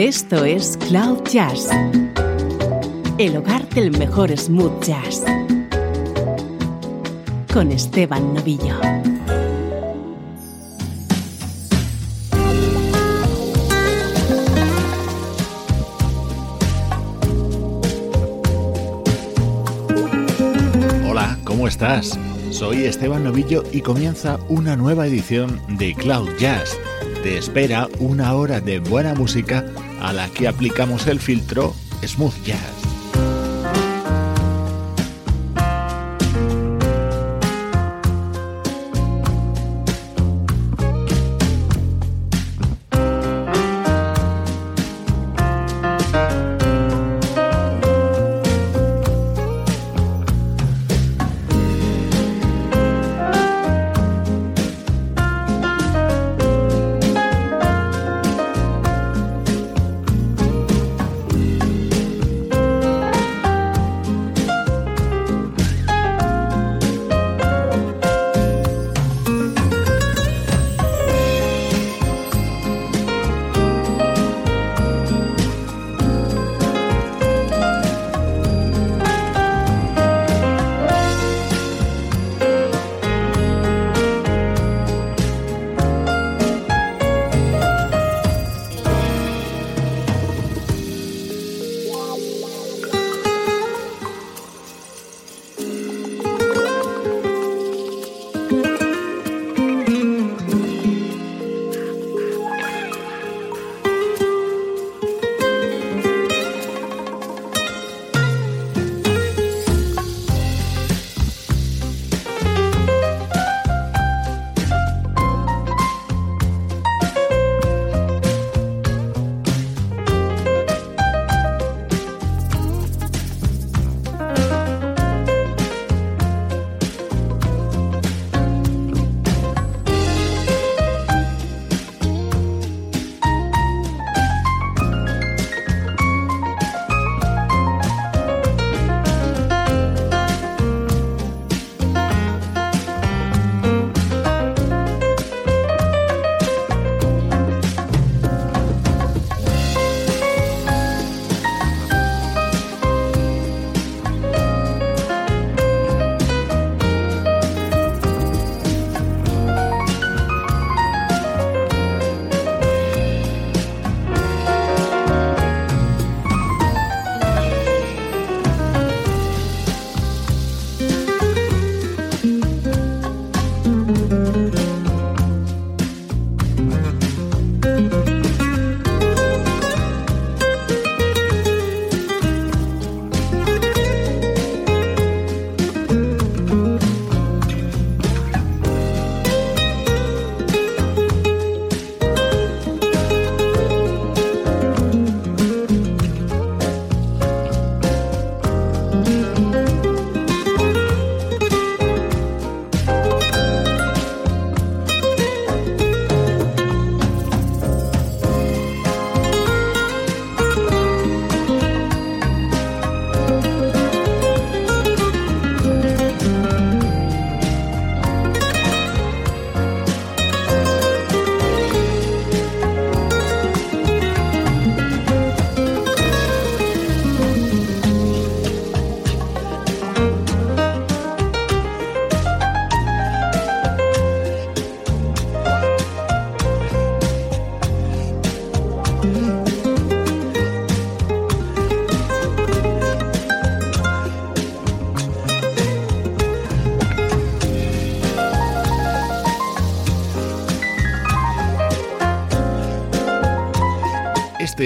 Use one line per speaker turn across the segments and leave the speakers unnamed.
Esto es Cloud Jazz, el hogar del mejor smooth jazz, con Esteban Novillo.
Hola, ¿cómo estás? Soy Esteban Novillo y comienza una nueva edición de Cloud Jazz. Te espera una hora de buena música a la que aplicamos el filtro Smooth Jazz.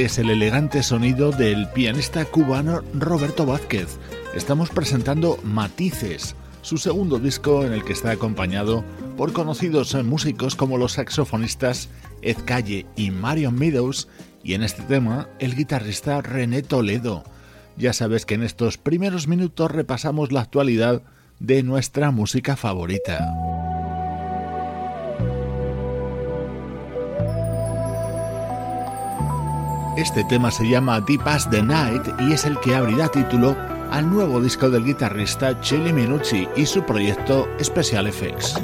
Es el elegante sonido del pianista cubano Roberto Vázquez. Estamos presentando Matices, su segundo disco en el que está acompañado por conocidos músicos como los saxofonistas Ed Calle y Marion Meadows y en este tema el guitarrista René Toledo. Ya sabes que en estos primeros minutos repasamos la actualidad de nuestra música favorita. Este tema se llama Deep as the Night y es el que abrirá título al nuevo disco del guitarrista Chili Minucci y su proyecto Special Effects.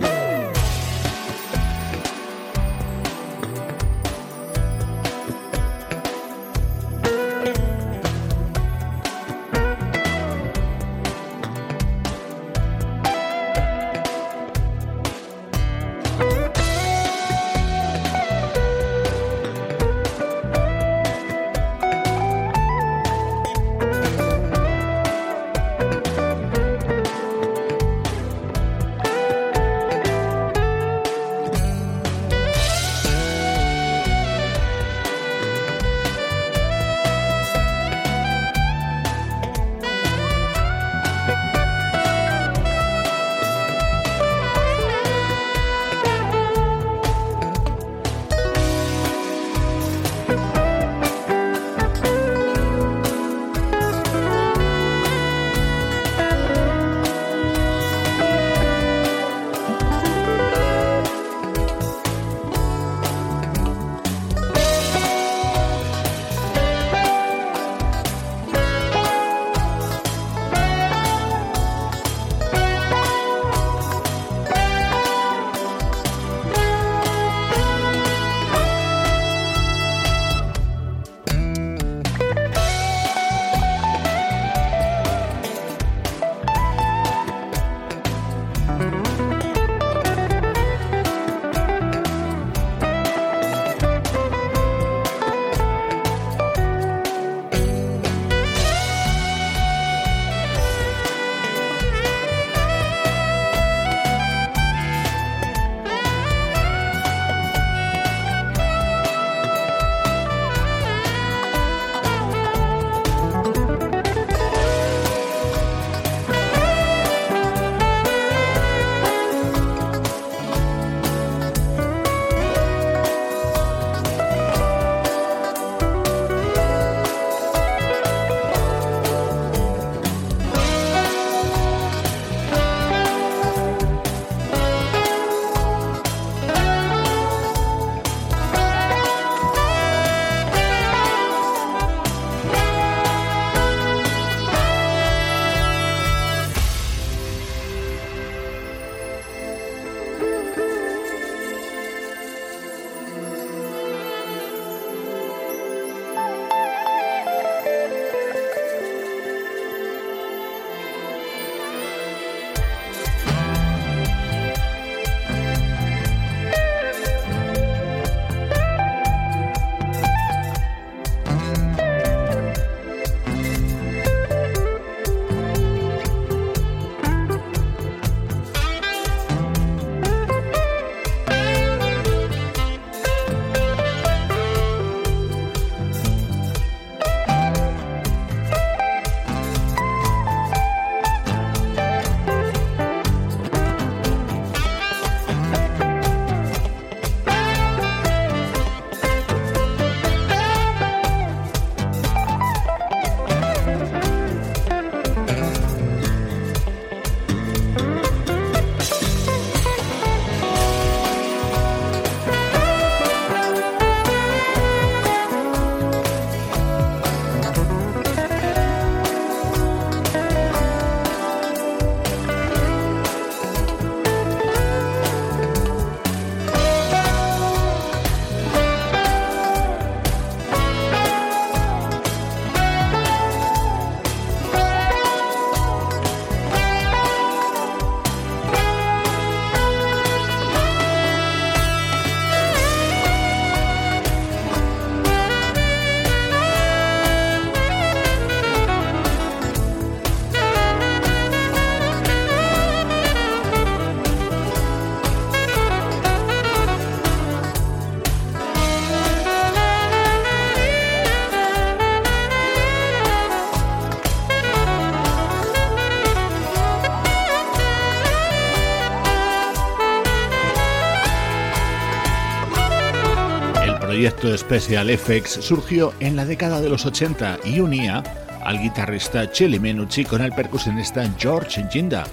Proyecto Special Effects surgió en la década de los 80 y unía al guitarrista Chili Menucci con el percusionista George Ginda.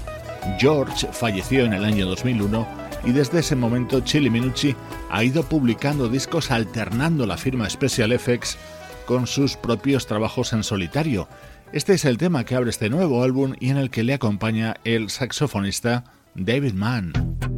George falleció en el año 2001 y desde ese momento Chili Menucci ha ido publicando discos alternando la firma Special Effects con sus propios trabajos en solitario. Este es el tema que abre este nuevo álbum y en el que le acompaña el saxofonista David Mann.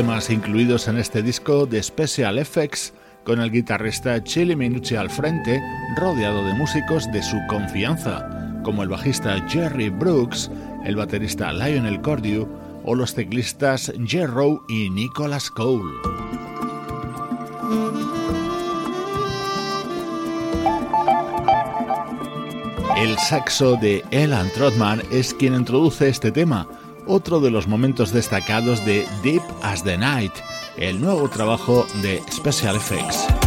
Temas incluidos en este disco de Special Effects, con el guitarrista Chili Minucci al frente, rodeado de músicos de su confianza, como el bajista Jerry Brooks, el baterista Lionel Cordew o los teclistas Jerrow y Nicholas Cole. El saxo de Elan Trotman es quien introduce este tema, otro de los momentos destacados de Deep as the Night, el nuevo trabajo de Special Effects.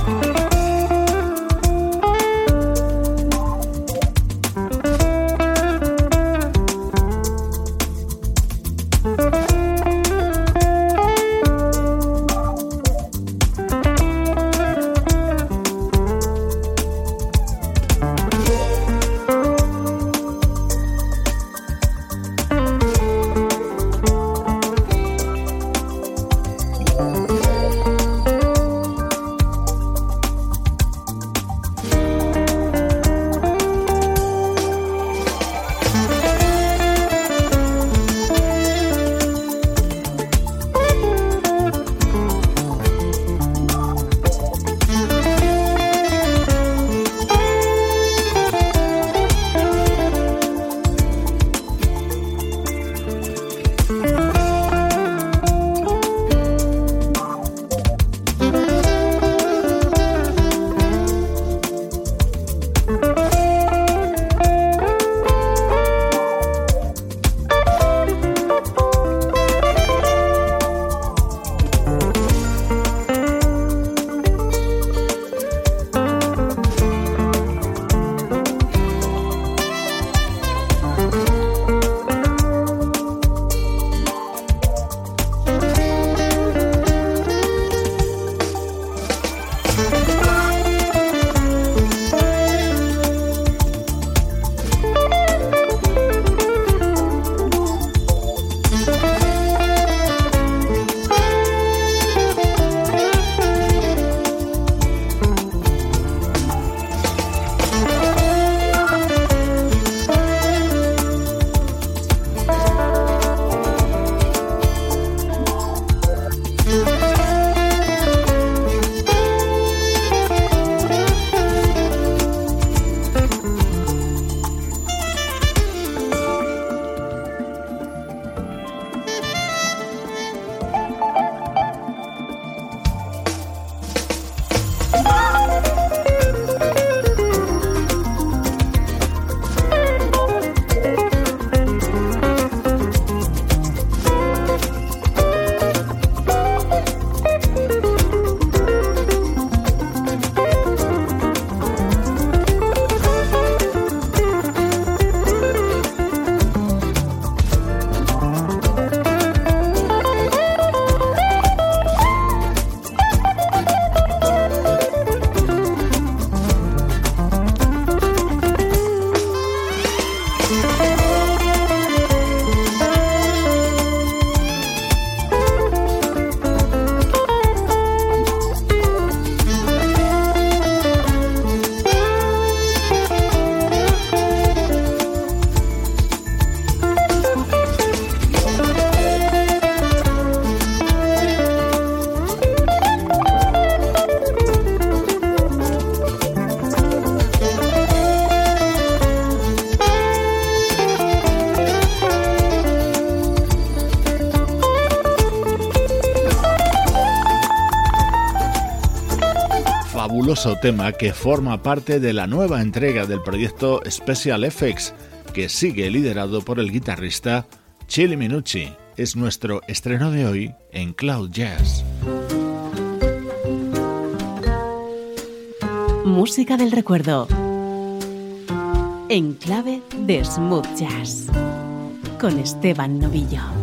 Tema que forma parte de la nueva entrega del proyecto Special Effects, que sigue liderado por el guitarrista Chili Minucci. Es nuestro estreno de hoy en Cloud Jazz.
Música del recuerdo. En clave de smooth jazz. Con Esteban Novillo.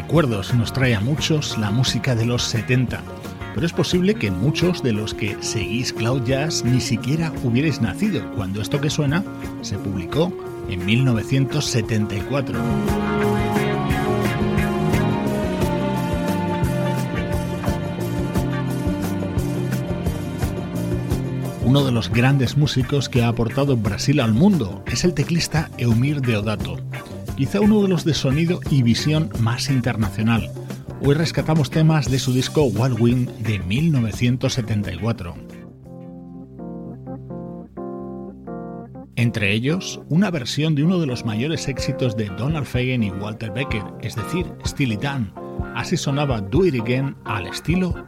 Recuerdos nos trae a muchos la música de los 70. Pero es posible que muchos de los que seguís Cloud Jazz ni siquiera hubierais nacido cuando esto que suena se publicó en 1974. Uno de los grandes músicos que ha aportado Brasil al mundo es el teclista Eumir Deodato, quizá uno de los de sonido y visión más internacional. Hoy rescatamos temas de su disco Wild Wing de 1974. Entre ellos, una versión de uno de los mayores éxitos de Donald Fagen y Walter Becker, es decir, Steely Dan. Así sonaba Do It Again al estilo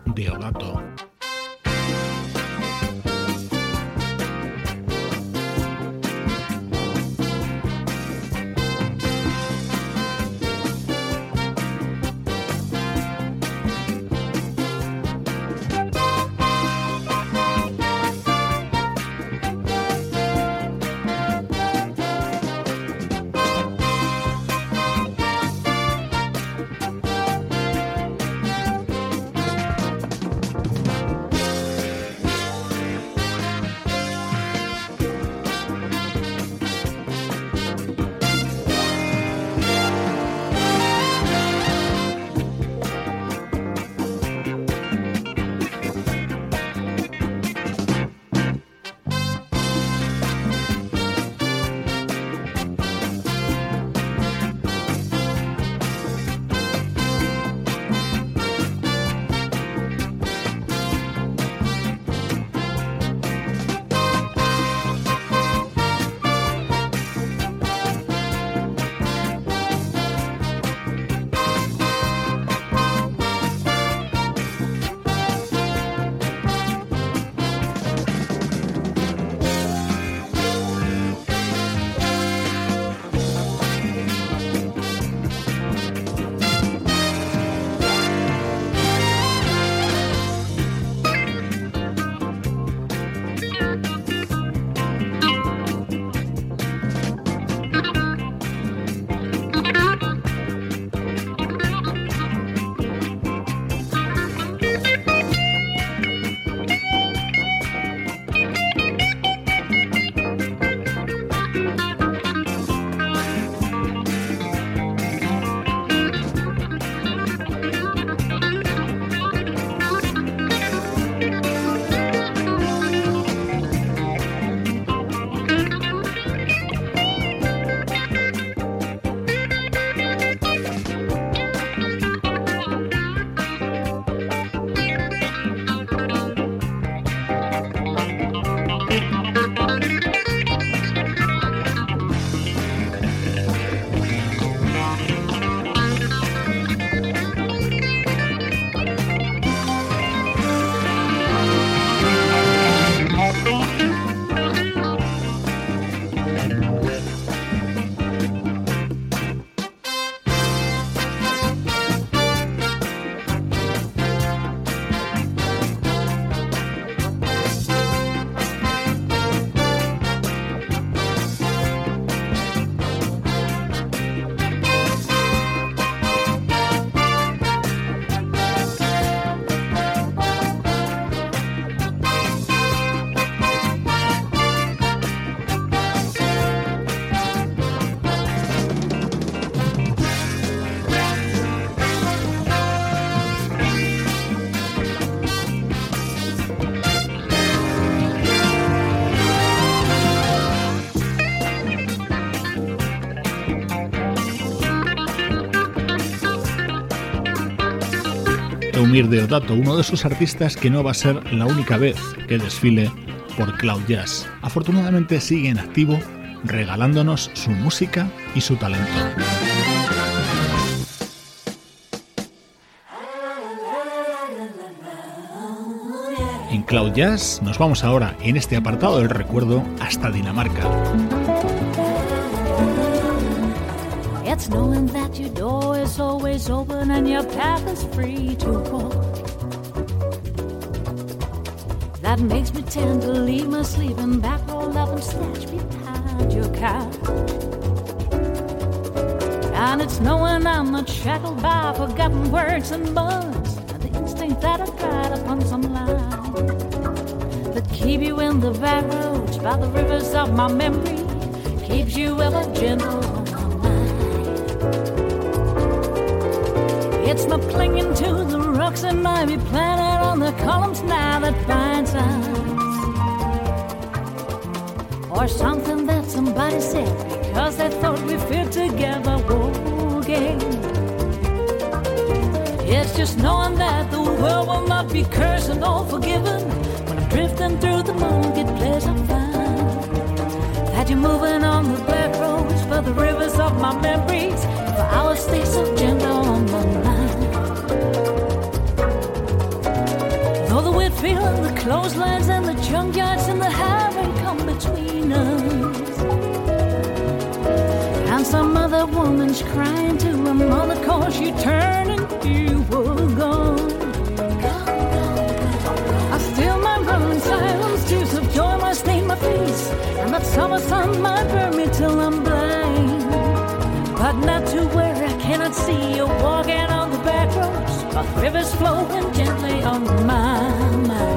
De Deodato, uno de esos artistas que no va a ser la única vez que desfile por Cloud Jazz. Afortunadamente sigue en activo, regalándonos su música y su talento. En Cloud Jazz nos vamos ahora, en este apartado del recuerdo, hasta Dinamarca.
Is open and your path is free to walk. That makes me tend to leave my sleeping bag rolled up and stashed behind your couch. And it's knowing I'm not shackled by forgotten words and bugs, the instinct that I tried upon some line that keep you in the back roads by the rivers of my memory, keeps you ever gentle Not clinging to the rocks and I be planted on the columns now that binds us, or something that somebody said Cause they thought we fit together, again. It's just knowing that the world will not be cursed and all forgiven. When I'm drifting through the moonlit place I find that you're moving on the black roads for the rivers of my memories. For our stay so gentle on the wet field and the clotheslines and the junkyards and the highway come between us And some other woman's crying to her mother cause you turned and you were gone. I still my in silence, tears of joy might stain my face, and that summer sun might burn me till I'm blind. But not to where I cannot see you walking on rivers flowing gently on my mind.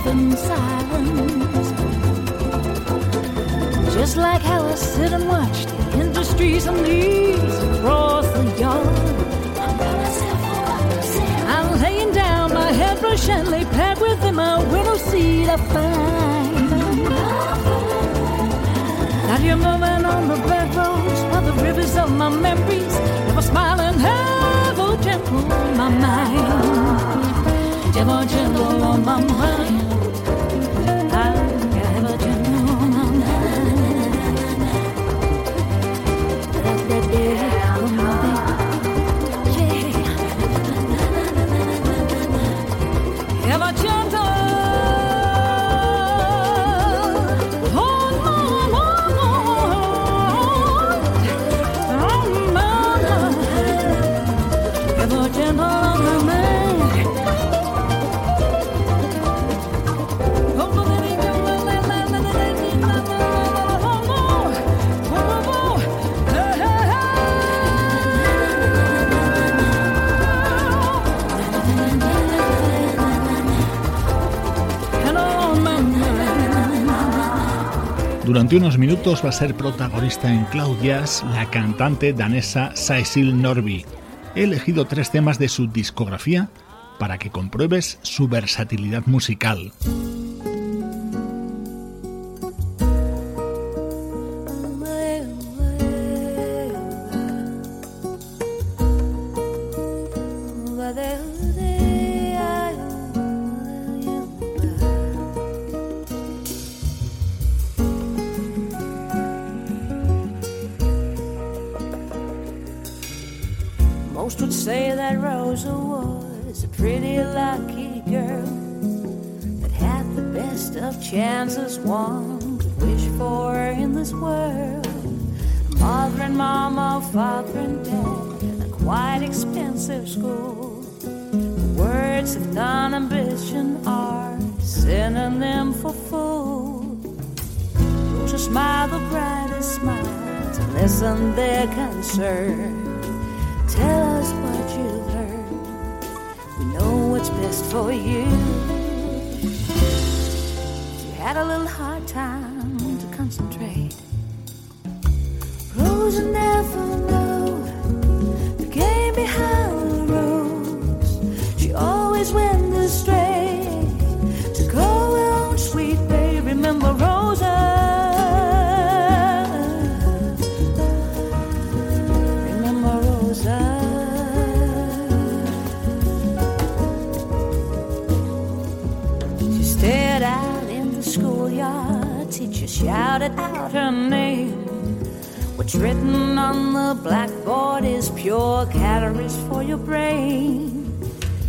open silence. Just like how I sit and watch the industries and leaves across the yard. I'm by myself, by myself. I'm laying down, my head brush and lay pad within my window seat. I find that you're moving on the back roads by the rivers of my memories. Never smiling, have a gentle my mind. Gdzie może go
Durante unos minutos va a ser protagonista en Cloud la cantante danesa Cecil Norby. He elegido tres temas de su discografía para que compruebes su versatilidad musical.
chances one could wish for in this world. Mother and mama, father and dad, a quite expensive school. The words of non-ambition are synonym for fool. To smile the brightest smile, to lessen their concern. Tell us what you've learned. We know what's best for you had a little hard time to concentrate. Rose never knew the game behind the rose. She always went astray. Out her name. What's written on the blackboard is pure calories for your brain.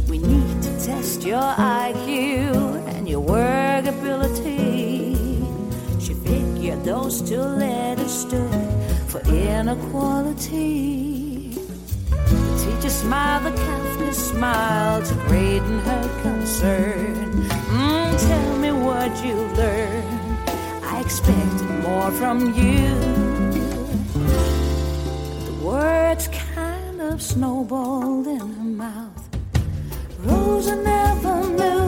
We need to test your IQ and your work ability. She figured those two letters stood for inequality. The teacher smiled, the counselor smiled to greaten her concern. Mm, tell me what you've learned. I expected more from you The words kind of snowballed in her mouth. Rosa never knew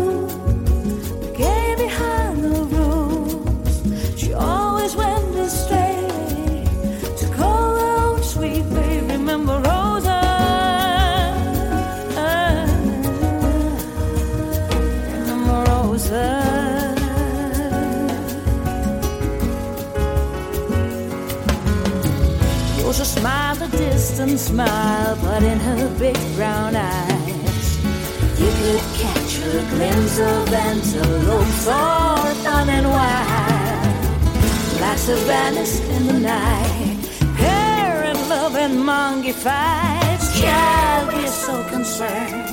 Lights have vanished in the night, parent love and monkey fights. Child, we're so concerned,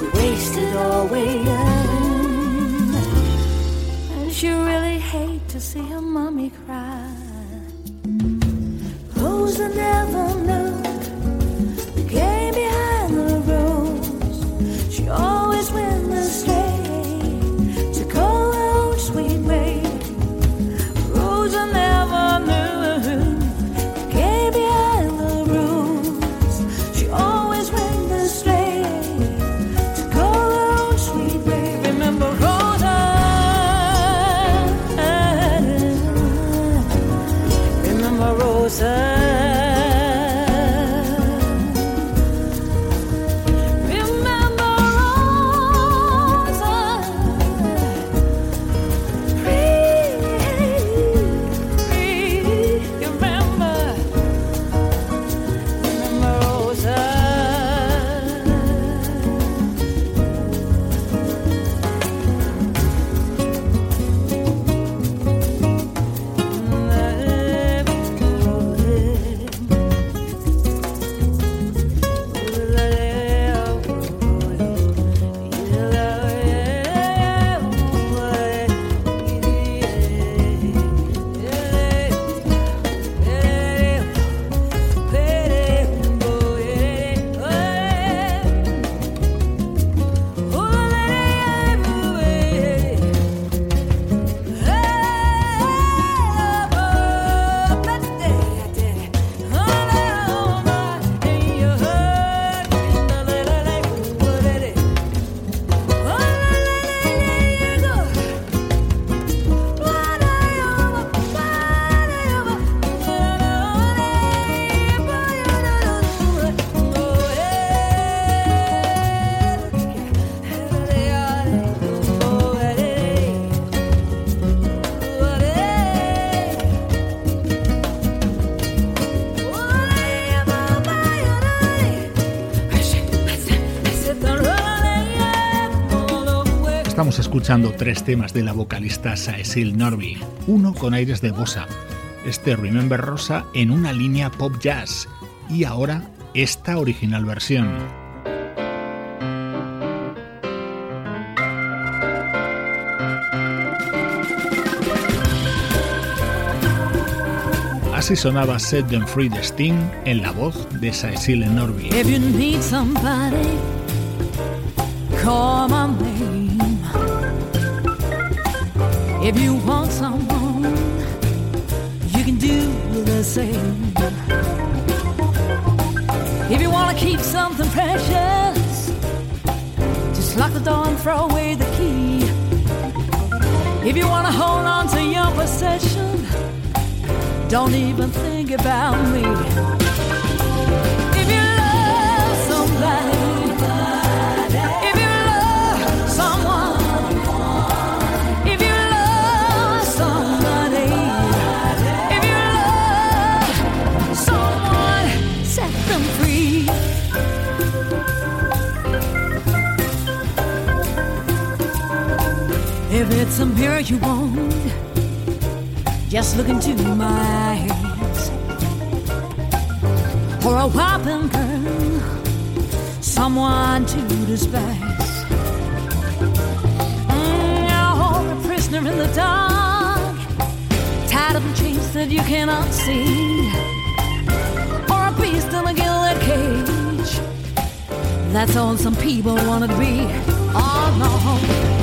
we wasted all we earned. And she really hate to see her mommy cry. Rosa never knew
escuchando tres temas de la vocalista Cecil Norby, uno con aires de bossa, este Remember Rosa en una línea pop jazz y ahora esta original versión. Así sonaba Set Them Free de Sting en la voz de Cecil Norby.
If you need somebody, call my name. If you want someone, you can do the same. If you want to keep something precious, just lock the door and throw away the key. If you want to hold on to your possession, don't even think about me. It's a mirror you want, Just look into my eyes. For a whopping girl, someone to despise. Mm, you're a prisoner in the dark, tied up in chains that you cannot see, or a beast in a gilded cage. That's all some people wanna be. Oh no,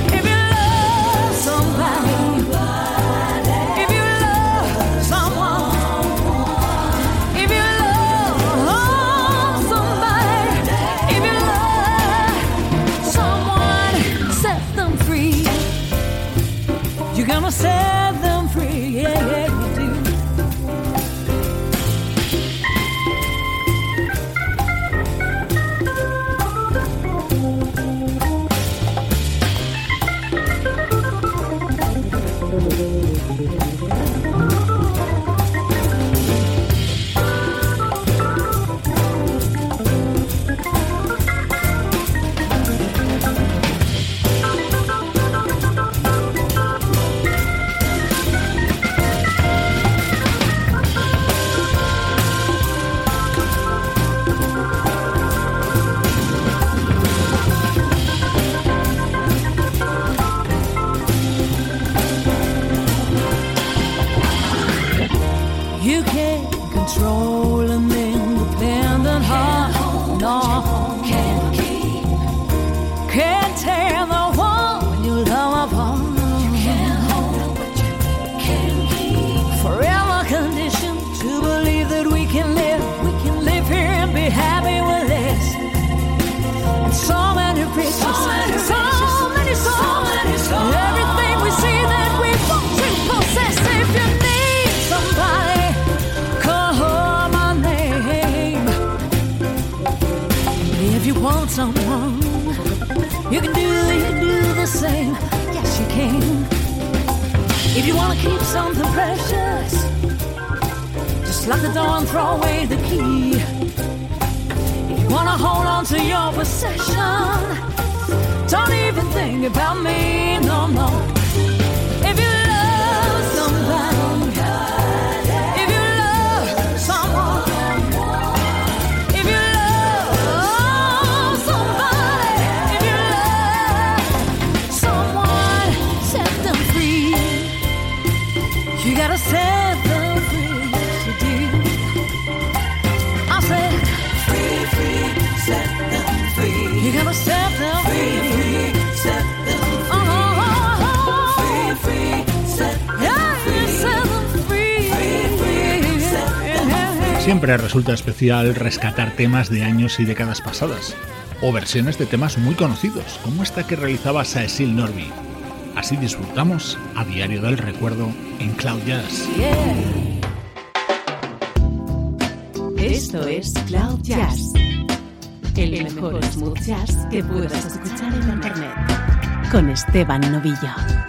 same. Yes, you can. If you wanna keep something precious, just lock the door and throw away the key. If you wanna hold on to your possession, don't even think about me no more.
Siempre resulta especial rescatar temas de años y décadas pasadas, o versiones de temas muy conocidos, como esta que realizaba Cecil Norby. Así disfrutamos a diario del recuerdo en Cloud Jazz.
Esto es Cloud Jazz, el mejor smooth jazz que puedas escuchar en Internet, con Esteban Novillo.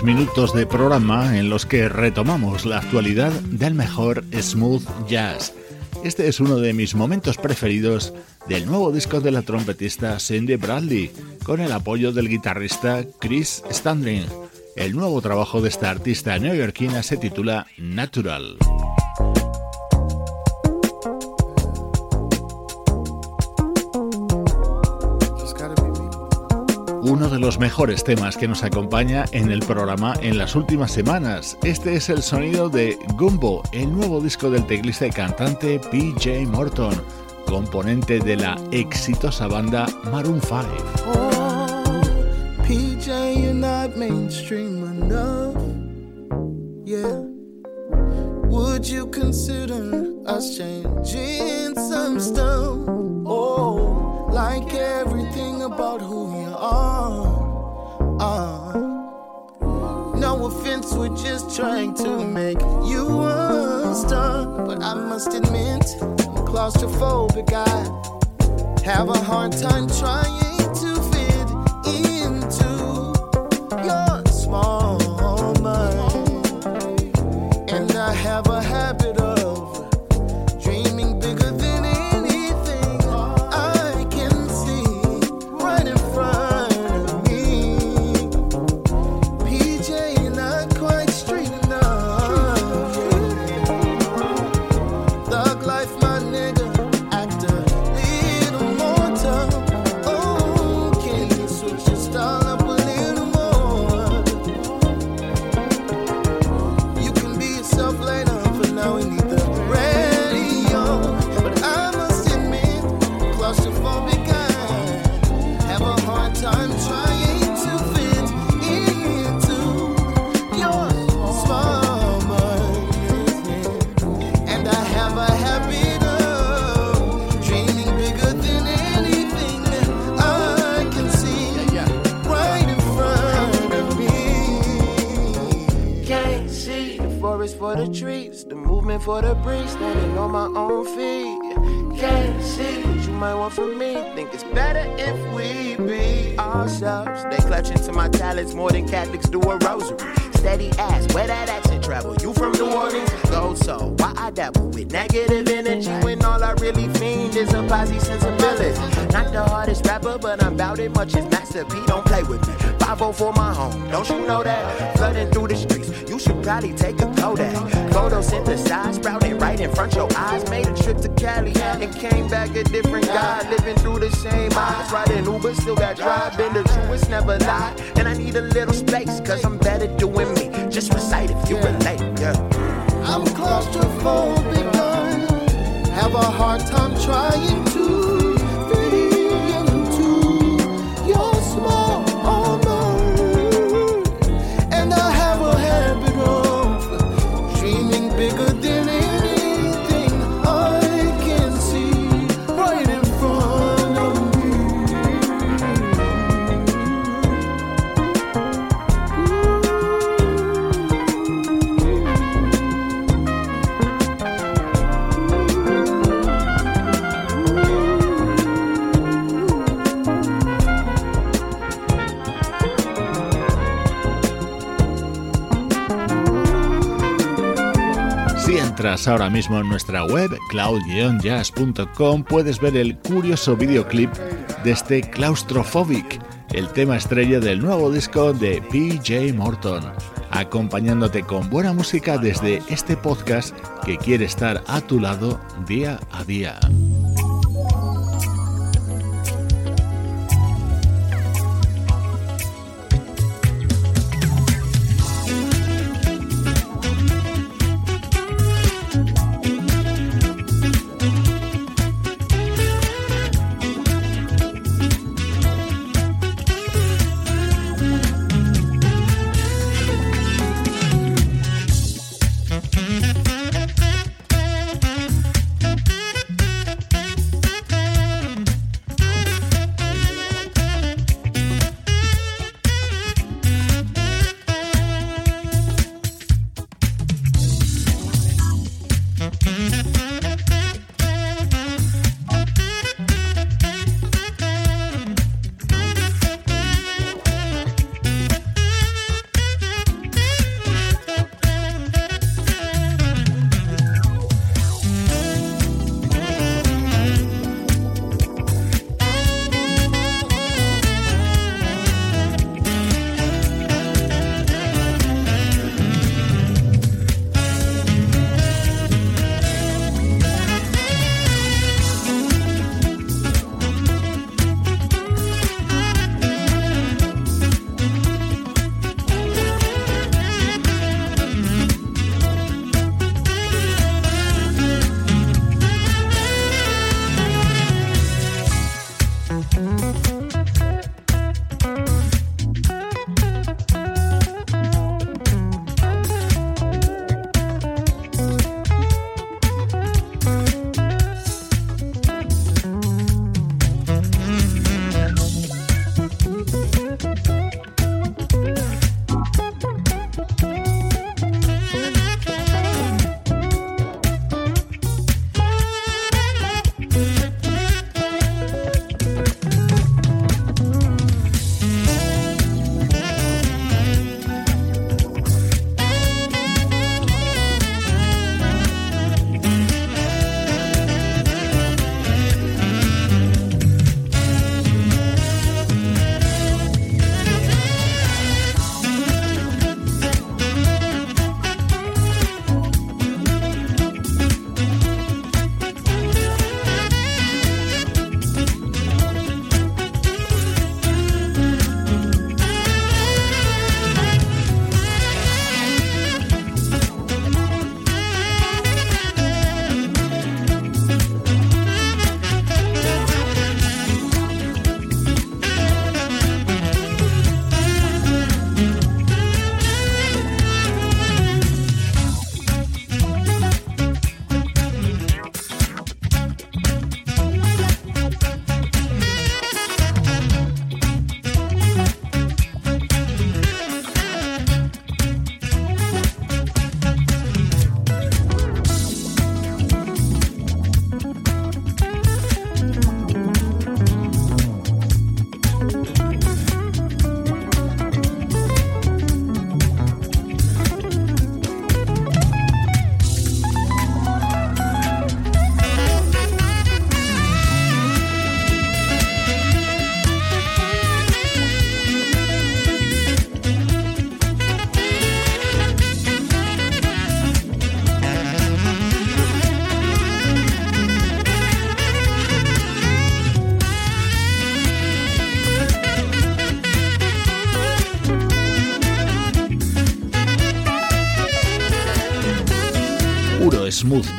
Minutos de programa en los que retomamos la actualidad del mejor smooth jazz. Este es uno de mis momentos preferidos del nuevo disco de la trompetista Cindy Bradley, con el apoyo del guitarrista Chris Standring. El nuevo trabajo de esta artista neoyorquina se titula Natural. Uno de los mejores temas que nos acompaña en el programa en las últimas semanas. Este es el sonido de Gumbo, el nuevo disco del teclista y cantante PJ Morton, componente de la exitosa banda Maroon 5.
PJ, you're not mainstream enough. Yeah. Would you consider us changing some stuff? Oh, like everything about who you are. Uh, no offense, we're just trying to make you a star. But I must admit, I'm claustrophobic. I have a hard time trying to fit into
much as Master P. Don't play with me. 5 for my home, don't you know that? Flooding through the streets, you should probably take a Kodak. Photosynthesized, sprouting right in front your eyes. Made a trip to Cali and came back a different guy. Living through the same eyes, riding Uber, still got drive. Been the truest, never lie. And I need a little space, cause I'm better doing me. Just recite if you relate, yeah.
I'm claustrophobic, have a hard time trying
ahora mismo en nuestra web cloud-jazz.com puedes ver el curioso videoclip de este Claustrophobic, el tema estrella del nuevo disco de PJ Morton, acompañándote con buena música desde este podcast que quiere estar a tu lado día a día.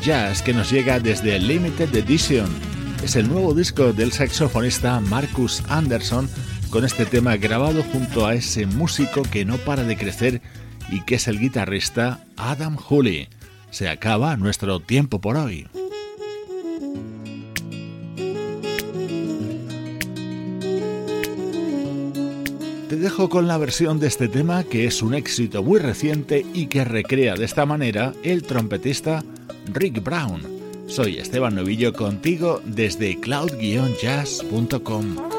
Jazz que nos llega desde Limited Edition. Es el nuevo disco del saxofonista Marcus Anderson con este tema grabado junto a ese músico que no para de crecer y que es el guitarrista Adam Hooley. Se acaba nuestro tiempo por hoy. Te dejo con la versión de este tema que es un éxito muy reciente y que recrea de esta manera el trompetista Rick Brown. Soy Esteban Novillo contigo desde cloud-jazz.com.